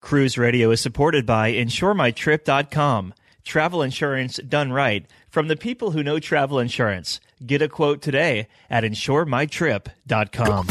Cruise Radio is supported by InsureMyTrip.com. Travel insurance done right from the people who know travel insurance. Get a quote today at InsureMyTrip.com.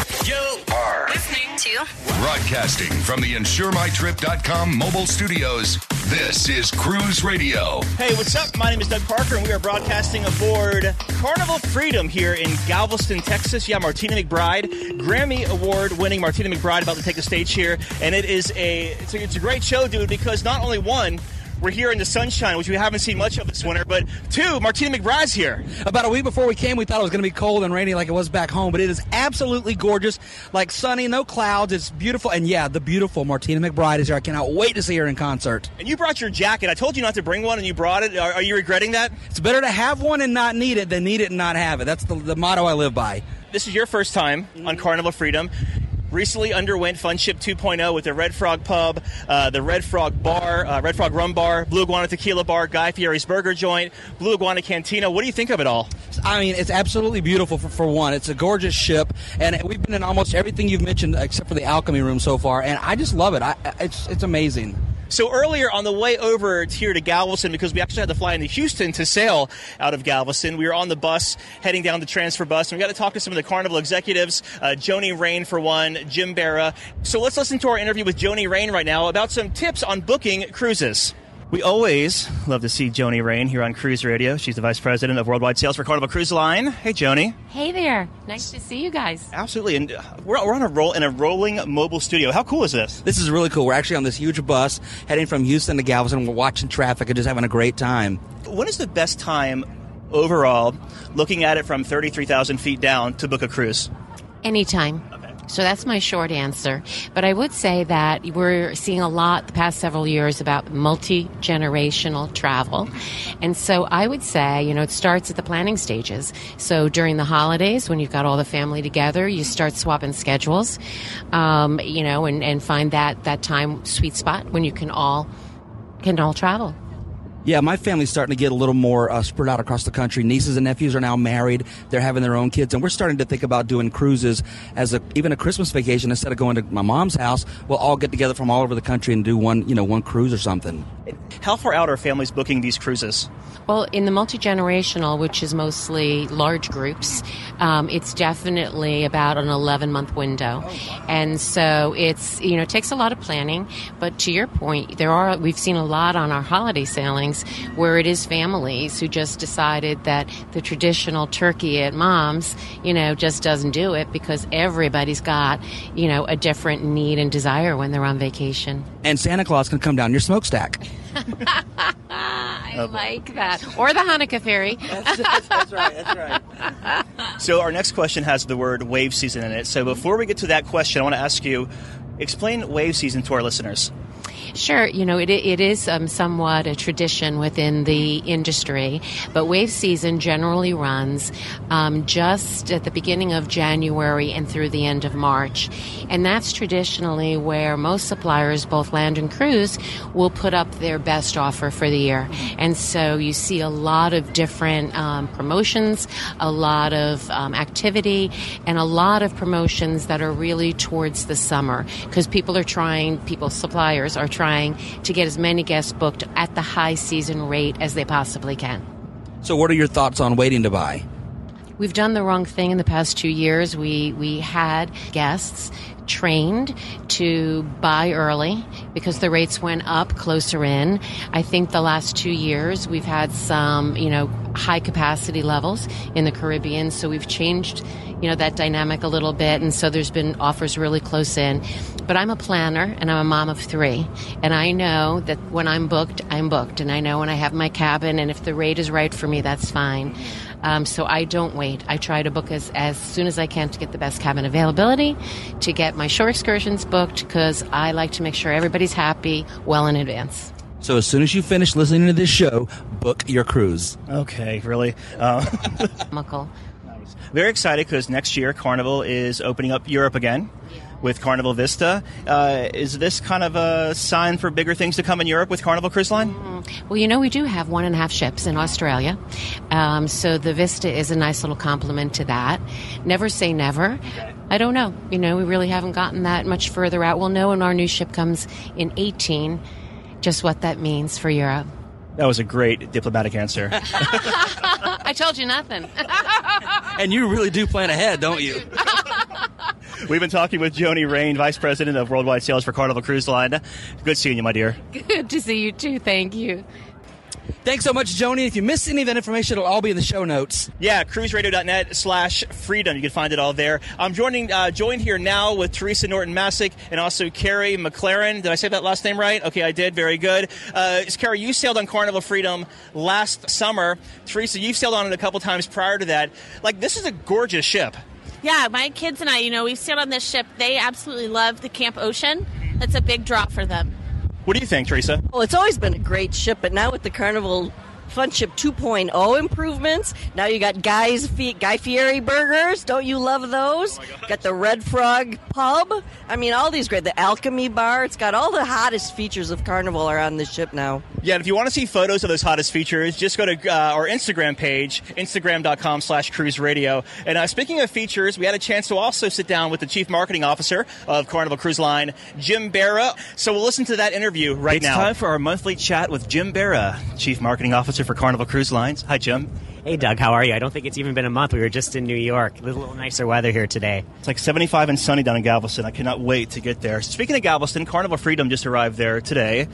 to broadcasting from the InsureMyTrip.com mobile studios. This is Cruise Radio. Hey, what's up? My name is Doug Parker, and we are broadcasting aboard Carnival Freedom here in Galveston, Texas. Yeah, Martina McBride, Grammy Award-winning Martina McBride, about to take the stage here, and it is a it's a, it's a great show, dude. Because not only one. We're here in the sunshine, which we haven't seen much of this winter, but two, Martina McBride's here. About a week before we came, we thought it was going to be cold and rainy like it was back home, but it is absolutely gorgeous, like sunny, no clouds. It's beautiful, and yeah, the beautiful Martina McBride is here. I cannot wait to see her in concert. And you brought your jacket. I told you not to bring one, and you brought it. Are, are you regretting that? It's better to have one and not need it than need it and not have it. That's the, the motto I live by. This is your first time on mm-hmm. Carnival Freedom. Recently underwent Funship 2.0 with the Red Frog Pub, uh, the Red Frog Bar, uh, Red Frog Rum Bar, Blue Iguana Tequila Bar, Guy Fieri's Burger Joint, Blue Iguana Cantina. What do you think of it all? I mean, it's absolutely beautiful for, for one. It's a gorgeous ship, and we've been in almost everything you've mentioned except for the Alchemy Room so far, and I just love it. I, it's it's amazing. So earlier on the way over here to Galveston, because we actually had to fly into Houston to sail out of Galveston, we were on the bus heading down the transfer bus, and we got to talk to some of the Carnival executives, uh, Joni Rein for one, Jim Berra. So let's listen to our interview with Joni Rein right now about some tips on booking cruises. We always love to see Joni Rein here on Cruise Radio. She's the vice president of worldwide sales for Carnival Cruise Line. Hey, Joni. Hey there. Nice to see you guys. Absolutely, and uh, we're, we're on a roll in a rolling mobile studio. How cool is this? This is really cool. We're actually on this huge bus heading from Houston to Galveston. We're watching traffic and just having a great time. When is the best time overall, looking at it from 33,000 feet down, to book a cruise? Anytime. So that's my short answer. But I would say that we're seeing a lot the past several years about multi generational travel. And so I would say, you know, it starts at the planning stages. So during the holidays, when you've got all the family together, you start swapping schedules, um, you know, and, and find that, that time sweet spot when you can all can all travel. Yeah, my family's starting to get a little more uh, spread out across the country. Nieces and nephews are now married; they're having their own kids, and we're starting to think about doing cruises as a even a Christmas vacation instead of going to my mom's house. We'll all get together from all over the country and do one, you know, one cruise or something. How far out are families booking these cruises? Well, in the multi generational, which is mostly large groups, um, it's definitely about an 11 month window. And so it's, you know, it takes a lot of planning. But to your point, there are, we've seen a lot on our holiday sailings where it is families who just decided that the traditional turkey at mom's, you know, just doesn't do it because everybody's got, you know, a different need and desire when they're on vacation. And Santa Claus can come down your smokestack. I like that. Or the Hanukkah fairy. that's right. That's right. So, our next question has the word wave season in it. So, before we get to that question, I want to ask you explain wave season to our listeners. Sure, you know, it, it is um, somewhat a tradition within the industry, but wave season generally runs um, just at the beginning of January and through the end of March. And that's traditionally where most suppliers, both land and cruise, will put up their best offer for the year. And so you see a lot of different um, promotions, a lot of um, activity, and a lot of promotions that are really towards the summer because people are trying, people, suppliers are trying to get as many guests booked at the high season rate as they possibly can. So, what are your thoughts on waiting to buy? We've done the wrong thing in the past two years. We we had guests trained to buy early because the rates went up closer in. I think the last two years we've had some, you know, high capacity levels in the Caribbean, so we've changed, you know, that dynamic a little bit, and so there's been offers really close in. But I'm a planner and I'm a mom of three, and I know that when I'm booked, I'm booked, and I know when I have my cabin, and if the rate is right for me, that's fine. Um, so I don't wait. I try to book as, as soon as I can to get the best cabin availability, to get my shore excursions booked, because I like to make sure everybody's happy well in advance. So, as soon as you finish listening to this show, book your cruise. Okay, really? Uh, Muckle. very excited because next year Carnival is opening up Europe again with Carnival Vista. Uh, is this kind of a sign for bigger things to come in Europe with Carnival Cruise Line? Well, you know, we do have one and a half ships in Australia. Um, so the Vista is a nice little complement to that. Never say never. I don't know. You know, we really haven't gotten that much further out. We'll know when our new ship comes in 18 just what that means for Europe. That was a great diplomatic answer. I told you nothing. And you really do plan ahead, don't you? We've been talking with Joni Rein, Vice President of Worldwide Sales for Carnival Cruise Line. Good seeing you, my dear. Good to see you too. Thank you. Thanks so much, Joni. If you missed any of that information, it'll all be in the show notes. Yeah, cruiseradio.net slash freedom. You can find it all there. I'm joining uh, joined here now with Teresa Norton Masick and also Carrie McLaren. Did I say that last name right? Okay, I did. Very good. Uh, Carrie, you sailed on Carnival Freedom last summer. Teresa, you've sailed on it a couple times prior to that. Like, this is a gorgeous ship. Yeah, my kids and I, you know, we've sailed on this ship. They absolutely love the Camp Ocean. That's a big drop for them. What do you think, Teresa? Well, it's always been a great ship, but now with the Carnival Fun Ship 2.0 improvements, now you got Guy's Guy Fieri burgers. Don't you love those? got the Red Frog Pub. I mean, all these great. The Alchemy Bar. It's got all the hottest features of Carnival are on this ship now. Yeah, and if you want to see photos of those hottest features, just go to uh, our Instagram page, instagram.com slash cruise radio. And uh, speaking of features, we had a chance to also sit down with the Chief Marketing Officer of Carnival Cruise Line, Jim Berra. So we'll listen to that interview right it's now. It's time for our monthly chat with Jim Berra, Chief Marketing Officer for Carnival Cruise Lines. Hi, Jim. Hey, Doug, how are you? I don't think it's even been a month. We were just in New York. A little nicer weather here today. It's like 75 and sunny down in Galveston. I cannot wait to get there. Speaking of Galveston, Carnival Freedom just arrived there today.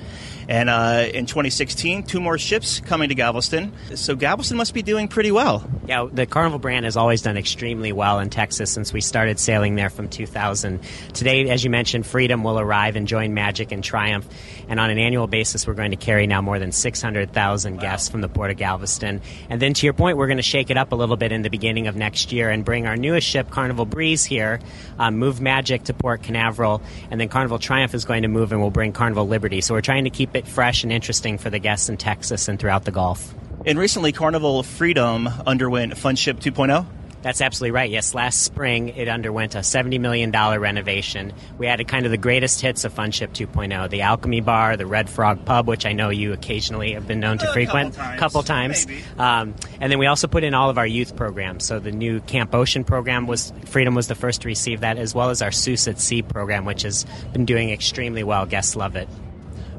And uh, in 2016, two more ships coming to Galveston. So Galveston must be doing pretty well. Yeah, the Carnival brand has always done extremely well in Texas since we started sailing there from 2000. Today, as you mentioned, Freedom will arrive and join Magic and Triumph. And on an annual basis, we're going to carry now more than 600,000 guests from the port of Galveston. And then to your point, we're going to shake it up a little bit in the beginning of next year and bring our newest ship, Carnival Breeze, here, um, move Magic to Port Canaveral, and then Carnival Triumph is going to move and we'll bring Carnival Liberty. So we're trying to keep it fresh and interesting for the guests in Texas and throughout the Gulf. And recently, Carnival Freedom underwent Funship 2.0. That's absolutely right. Yes, last spring it underwent a $70 million renovation. We added kind of the greatest hits of Funship 2.0 the Alchemy Bar, the Red Frog Pub, which I know you occasionally have been known to A frequent. times, couple times. Um, and then we also put in all of our youth programs. So the new Camp Ocean program was, Freedom was the first to receive that, as well as our Seuss at Sea program, which has been doing extremely well. Guests love it.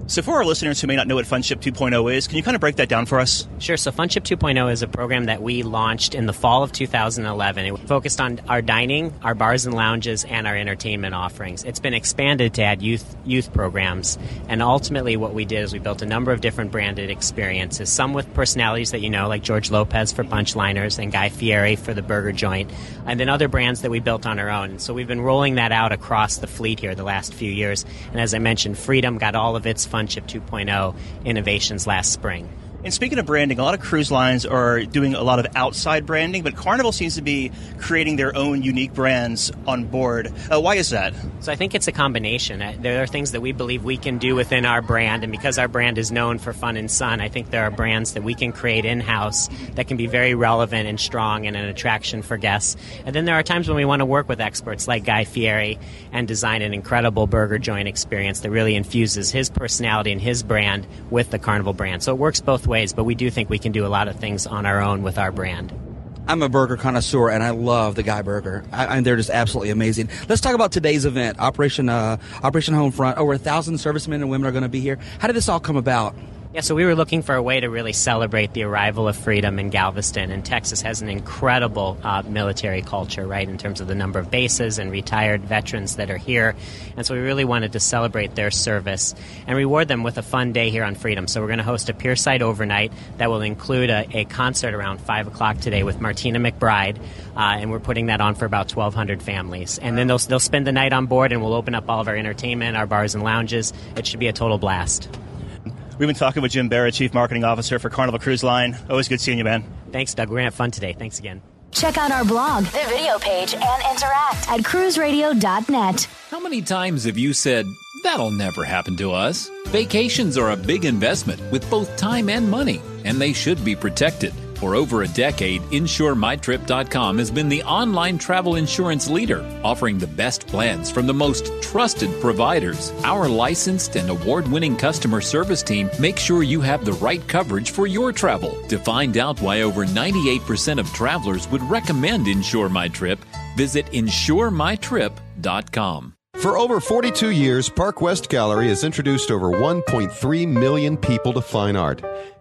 So, for our listeners who may not know what Fun Ship 2.0 is, can you kind of break that down for us? Sure. So Funship 2.0 is a program that we launched in the fall of 2011. It focused on our dining, our bars and lounges, and our entertainment offerings. It's been expanded to add youth youth programs. And ultimately, what we did is we built a number of different branded experiences. Some with personalities that you know, like George Lopez for Punchliners and Guy Fieri for the Burger Joint, and then other brands that we built on our own. So we've been rolling that out across the fleet here the last few years. And as I mentioned, Freedom got all of its Funship 2.0 innovations last spring. And speaking of branding, a lot of cruise lines are doing a lot of outside branding, but Carnival seems to be creating their own unique brands on board. Uh, why is that? So I think it's a combination. Uh, There are things that we believe we can do within our brand, and because our brand is known for fun and sun, I think there are brands that we can create in house that can be very relevant and strong and an attraction for guests. And then there are times when we want to work with experts like Guy Fieri and design an incredible burger joint experience that really infuses his personality and his brand with the Carnival brand. So it works both ways, but we do think we can do a lot of things on our own with our brand. I'm a burger connoisseur, and I love the Guy Burger. I, I, they're just absolutely amazing. Let's talk about today's event, Operation uh, Operation Homefront. Over a thousand servicemen and women are going to be here. How did this all come about? Yeah, so we were looking for a way to really celebrate the arrival of freedom in Galveston, and Texas has an incredible uh, military culture, right, in terms of the number of bases and retired veterans that are here. And so we really wanted to celebrate their service and reward them with a fun day here on Freedom. So we're going to host a Pierside overnight that will include a, a concert around 5 o'clock today with Martina McBride, uh, and we're putting that on for about 1,200 families. And then they'll, they'll spend the night on board, and we'll open up all of our entertainment, our bars and lounges. It should be a total blast. We've been talking with Jim Barrett, Chief Marketing Officer for Carnival Cruise Line. Always good seeing you, man. Thanks, Doug. We're going to have fun today. Thanks again. Check out our blog, the video page, and interact at cruiseradio.net. How many times have you said, that'll never happen to us? Vacations are a big investment with both time and money, and they should be protected. For over a decade, InsureMyTrip.com has been the online travel insurance leader, offering the best plans from the most trusted providers. Our licensed and award winning customer service team makes sure you have the right coverage for your travel. To find out why over 98% of travelers would recommend Insure My Trip, Visit InsureMyTrip.com. For over 42 years, Park West Gallery has introduced over 1.3 million people to fine art.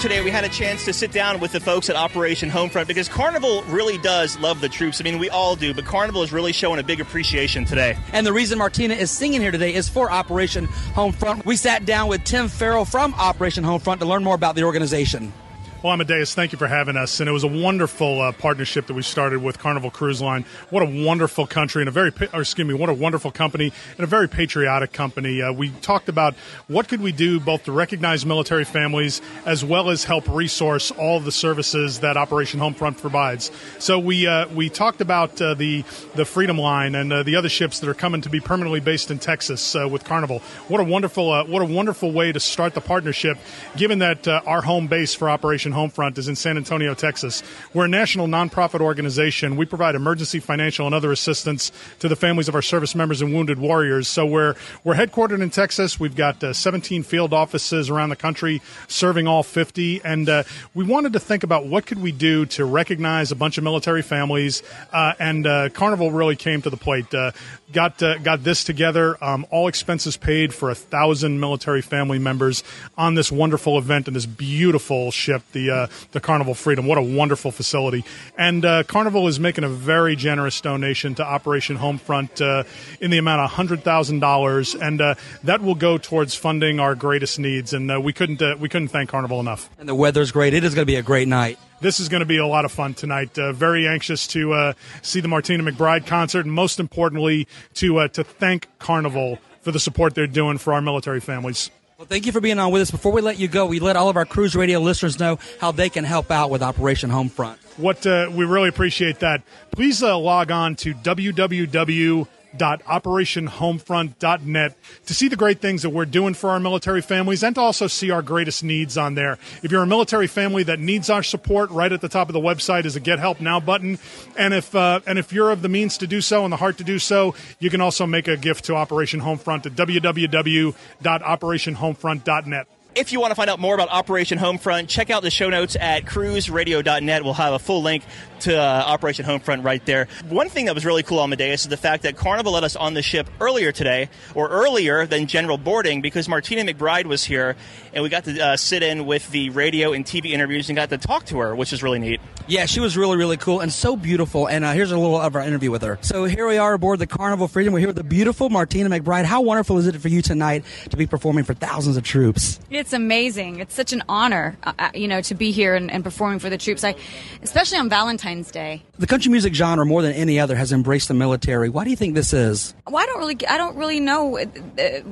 today, we had a chance to sit down with the folks at Operation Homefront because Carnival really does love the troops. I mean, we all do, but Carnival is really showing a big appreciation today. And the reason Martina is singing here today is for Operation Homefront. We sat down with Tim Farrell from Operation Homefront to learn more about the organization. Well, Amadeus, thank you for having us. And it was a wonderful uh, partnership that we started with Carnival Cruise Line. What a wonderful country and a very, or excuse me, what a wonderful company and a very patriotic company. Uh, we talked about what could we do both to recognize military families as well as help resource all the services that Operation Homefront provides. So we uh, we talked about uh, the the Freedom Line and uh, the other ships that are coming to be permanently based in Texas uh, with Carnival. What a wonderful what a wonderful way to start the partnership, given that our home base for Operation Homefront is in San Antonio, Texas. We're a national nonprofit organization. We provide emergency financial and other assistance to the families of our service members and wounded warriors. So we're we're headquartered in Texas. We've got uh, 17 field offices around the country, serving all 50. And uh, we wanted to think about what could we do to recognize a bunch of military families. Uh, and uh, Carnival really came to the plate. Uh, got uh, got this together. Um, all expenses paid for a thousand military family members on this wonderful event and this beautiful ship, the uh, the Carnival Freedom. What a wonderful facility! And uh, Carnival is making a very generous donation to Operation Homefront uh, in the amount of hundred thousand dollars, and uh, that will go towards funding our greatest needs. And uh, we couldn't uh, we couldn't thank Carnival enough. And the weather's great. It is going to be a great night this is going to be a lot of fun tonight. Uh, very anxious to uh, see the Martina McBride concert, and most importantly, to uh, to thank Carnival for the support they're doing for our military families. Well, thank you for being on with us. Before we let you go, we let all of our Cruise Radio listeners know how they can help out with Operation Homefront. What uh, we really appreciate that. Please uh, log on to www www.operationhomefront.net to see the great things that we're doing for our military families and to also see our greatest needs on there. If you're a military family that needs our support, right at the top of the website is a Get Help Now button. And if uh, and if you're of the means to do so and the heart to do so, you can also make a gift to Operation Homefront at www.operationhomefront.net. If you want to find out more about Operation Homefront, check out the show notes at cruiseradio.net. We'll have a full link to uh, Operation Homefront right there. One thing that was really cool, on Amadeus, is the fact that Carnival let us on the ship earlier today, or earlier than general boarding, because Martina McBride was here, and we got to uh, sit in with the radio and TV interviews and got to talk to her, which is really neat. Yeah, she was really, really cool and so beautiful. And uh, here's a little of our interview with her. So here we are aboard the Carnival Freedom. We're here with the beautiful Martina McBride. How wonderful is it for you tonight to be performing for thousands of troops? It's amazing. It's such an honor, uh, uh you know, to be here and, and performing for the troops. I, especially on Valentine's Day. The country music genre, more than any other, has embraced the military. Why do you think this is? Well, I don't really, I don't really know uh,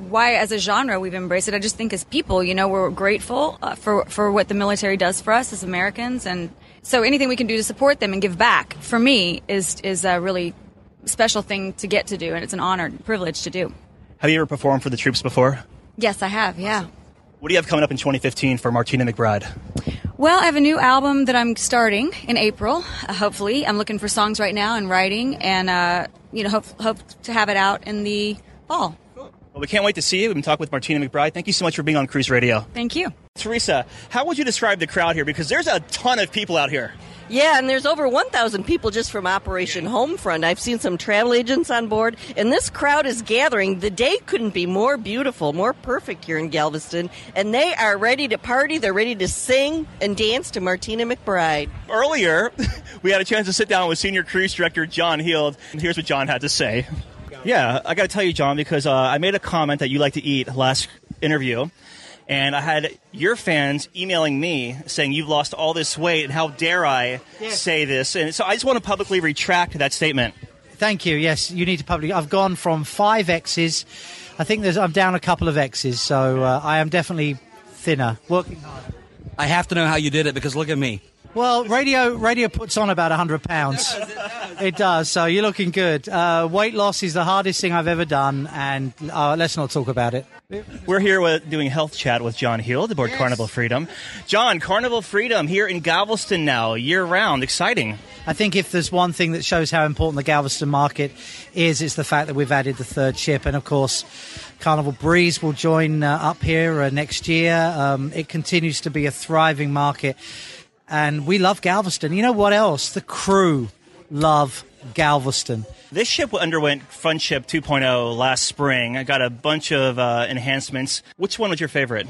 why, as a genre, we've embraced it. I just think, as people, you know, we're grateful uh, for for what the military does for us as Americans, and so anything we can do to support them and give back, for me, is is a really special thing to get to do, and it's an honor, and privilege to do. Have you ever performed for the troops before? Yes, I have. Yeah. What do you have coming up in 2015 for Martina McBride? Well, I have a new album that I'm starting in April. Uh, hopefully, I'm looking for songs right now and writing, and uh, you know, hope hope to have it out in the fall. Well, we can't wait to see you. We've been talking with Martina McBride. Thank you so much for being on Cruise Radio. Thank you. Teresa, how would you describe the crowd here? Because there's a ton of people out here. Yeah, and there's over 1,000 people just from Operation Homefront. I've seen some travel agents on board, and this crowd is gathering. The day couldn't be more beautiful, more perfect here in Galveston, and they are ready to party. They're ready to sing and dance to Martina McBride. Earlier, we had a chance to sit down with Senior Cruise Director John Heald, and here's what John had to say. Yeah, I got to tell you, John, because uh, I made a comment that you like to eat last interview, and I had your fans emailing me saying you've lost all this weight, and how dare I say this? And so I just want to publicly retract that statement. Thank you. Yes, you need to publicly. I've gone from five X's. I think there's. I'm down a couple of X's, so uh, I am definitely thinner. Working hard. I have to know how you did it because look at me. Well, radio radio puts on about 100 pounds. It does. So you're looking good. Uh, weight loss is the hardest thing I've ever done, and uh, let's not talk about it. We're here with, doing health chat with John Heald aboard Carnival Freedom. John, Carnival Freedom here in Galveston now, year round. Exciting. I think if there's one thing that shows how important the Galveston market is, it's the fact that we've added the third ship. And of course, Carnival Breeze will join uh, up here uh, next year. Um, it continues to be a thriving market. And we love Galveston. You know what else? The crew love Galveston. This ship underwent Fun Ship 2.0 last spring. I got a bunch of uh, enhancements. Which one was your favorite?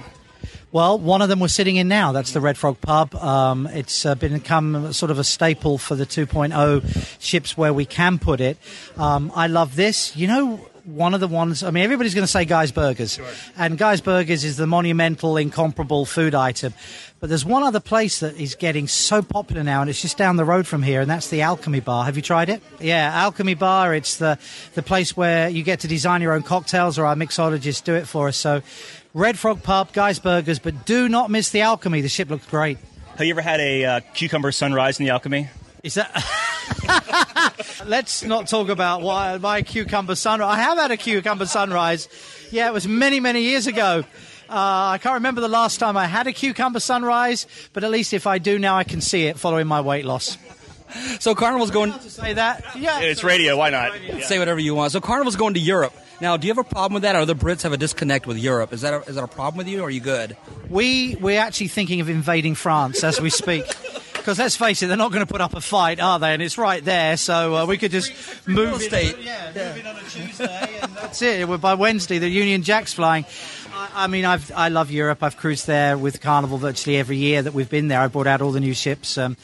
Well, one of them we're sitting in now. That's the Red Frog Pub. Um, it's uh, become sort of a staple for the 2.0 ships where we can put it. Um, I love this. You know, one of the ones. I mean, everybody's going to say Guy's Burgers, and Guy's Burgers is the monumental, incomparable food item. But there's one other place that is getting so popular now, and it's just down the road from here, and that's the Alchemy Bar. Have you tried it? Yeah, Alchemy Bar. It's the the place where you get to design your own cocktails, or our mixologists do it for us. So, Red Frog Pub, Guy's Burgers, but do not miss the Alchemy. The ship looks great. Have you ever had a uh, cucumber sunrise in the Alchemy? Is that? Let's not talk about why my cucumber sunrise. I have had a cucumber sunrise. Yeah, it was many, many years ago. Uh, I can't remember the last time I had a cucumber sunrise, but at least if I do now, I can see it following my weight loss. So Carnival's going to say that. Yeah, It's radio. Why not? Say whatever you want. So Carnival's going to Europe. Now, do you have a problem with that, or the Brits have a disconnect with Europe? Is that a, is that a problem with you, or are you good? We we're actually thinking of invading France as we speak. Because let's face it, they're not going to put up a fight, are they? And it's right there, so uh, we could just move it. estate. Yeah, move it on a Tuesday, and that's it. We're by Wednesday, the Union Jack's flying. I, I mean, I've I love Europe. I've cruised there with Carnival virtually every year that we've been there. I brought out all the new ships. Um,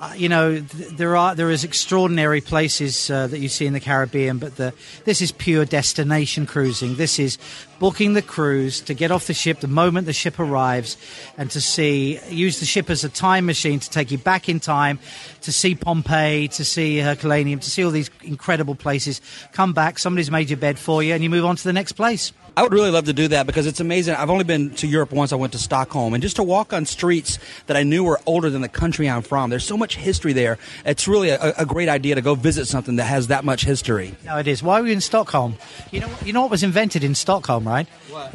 uh, you know, th- there are there is extraordinary places uh, that you see in the Caribbean, but the, this is pure destination cruising. This is booking the cruise to get off the ship the moment the ship arrives, and to see use the ship as a time machine to take you back in time to see Pompeii, to see Herculaneum, to see all these incredible places. Come back, somebody's made your bed for you, and you move on to the next place. I would really love to do that because it's amazing. I've only been to Europe once. I went to Stockholm, and just to walk on streets that I knew were older than the country I'm from. There's so much history there. It's really a, a great idea to go visit something that has that much history. No, it is. Why were you in Stockholm? You know, you know what was invented in Stockholm, right? What?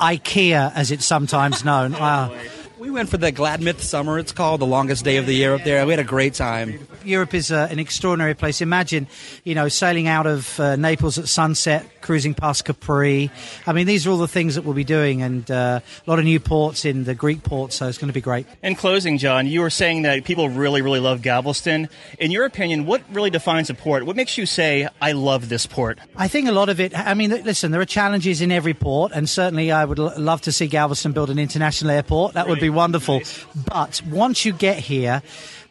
IKEA, as it's sometimes known. Wow. We went for the Gladmouth Summer. It's called the longest day of the year up there. We had a great time. Europe is uh, an extraordinary place. Imagine, you know, sailing out of uh, Naples at sunset, cruising past Capri. I mean, these are all the things that we'll be doing, and uh, a lot of new ports in the Greek ports. So it's going to be great. In closing, John, you were saying that people really, really love Galveston. In your opinion, what really defines a port? What makes you say, I love this port? I think a lot of it. I mean, listen, there are challenges in every port, and certainly I would l- love to see Galveston build an international airport. That would be wonderful. But once you get here,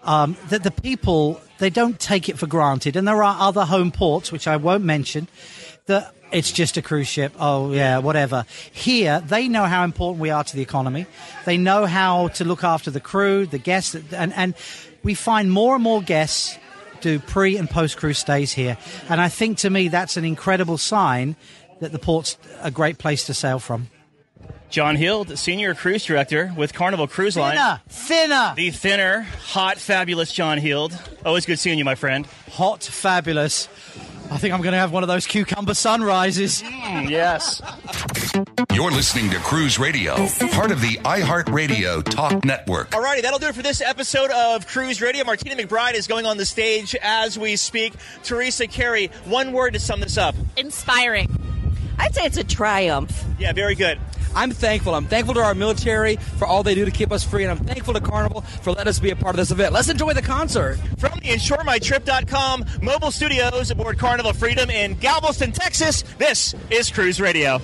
um, that the people they don't take it for granted, and there are other home ports which I won't mention that. It's just a cruise ship. Oh, yeah, whatever. Here, they know how important we are to the economy. They know how to look after the crew, the guests, and, and we find more and more guests do pre and post cruise stays here. And I think to me that's an incredible sign that the port's a great place to sail from. John Heald, Senior Cruise Director with Carnival Cruise Line. Thinner, thinner. The thinner, hot, fabulous John Heald. Always good seeing you, my friend. Hot, fabulous. I think I'm going to have one of those cucumber sunrises. Hmm, yes. You're listening to Cruise Radio, part of the iHeartRadio Talk Network. Alrighty, that'll do it for this episode of Cruise Radio. Martina McBride is going on the stage as we speak. Teresa Carey, one word to sum this up. Inspiring. I'd say it's a triumph. Yeah, very good. I'm thankful. I'm thankful to our military for all they do to keep us free, and I'm thankful to Carnival for letting us be a part of this event. Let's enjoy the concert. From the InsureMyTrip.com mobile studios aboard Carnival Freedom in Galveston, Texas, this is Cruise Radio.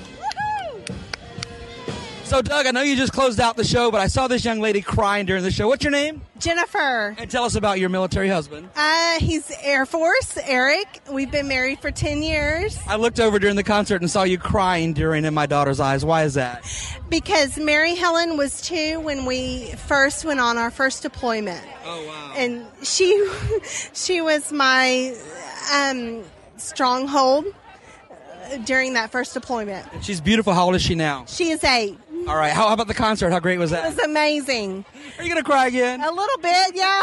So, Doug, I know you just closed out the show, but I saw this young lady crying during the show. What's your name? Jennifer. And tell us about your military husband. Uh, he's Air Force, Eric. We've been married for 10 years I looked over during the concert and saw you crying during In My Daughter's Eyes. Why is that? because Mary Helen was two when we first went on our first deployment. Oh, wow. And she, she was my um, stronghold during that first deployment. She's beautiful. How old is she now? She is eight. All right. How, how about the concert? How great was that? It that? was amazing. Are you going to cry again? A little bit, yeah.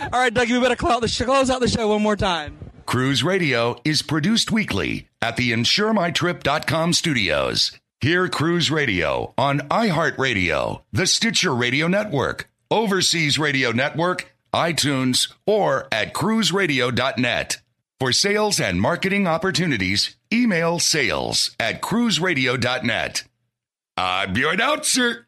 All right, Doug, you better close, the sh- close out the show one more time. Cruise Radio is produced weekly at the InsureMyTrip.com studios. Hear Cruise Radio on iHeartRadio, the Stitcher Radio Network, Overseas Radio Network, iTunes, or at cruiseradio.net. For sales and marketing opportunities, email sales at cruiseradio.net. I'm your announcer.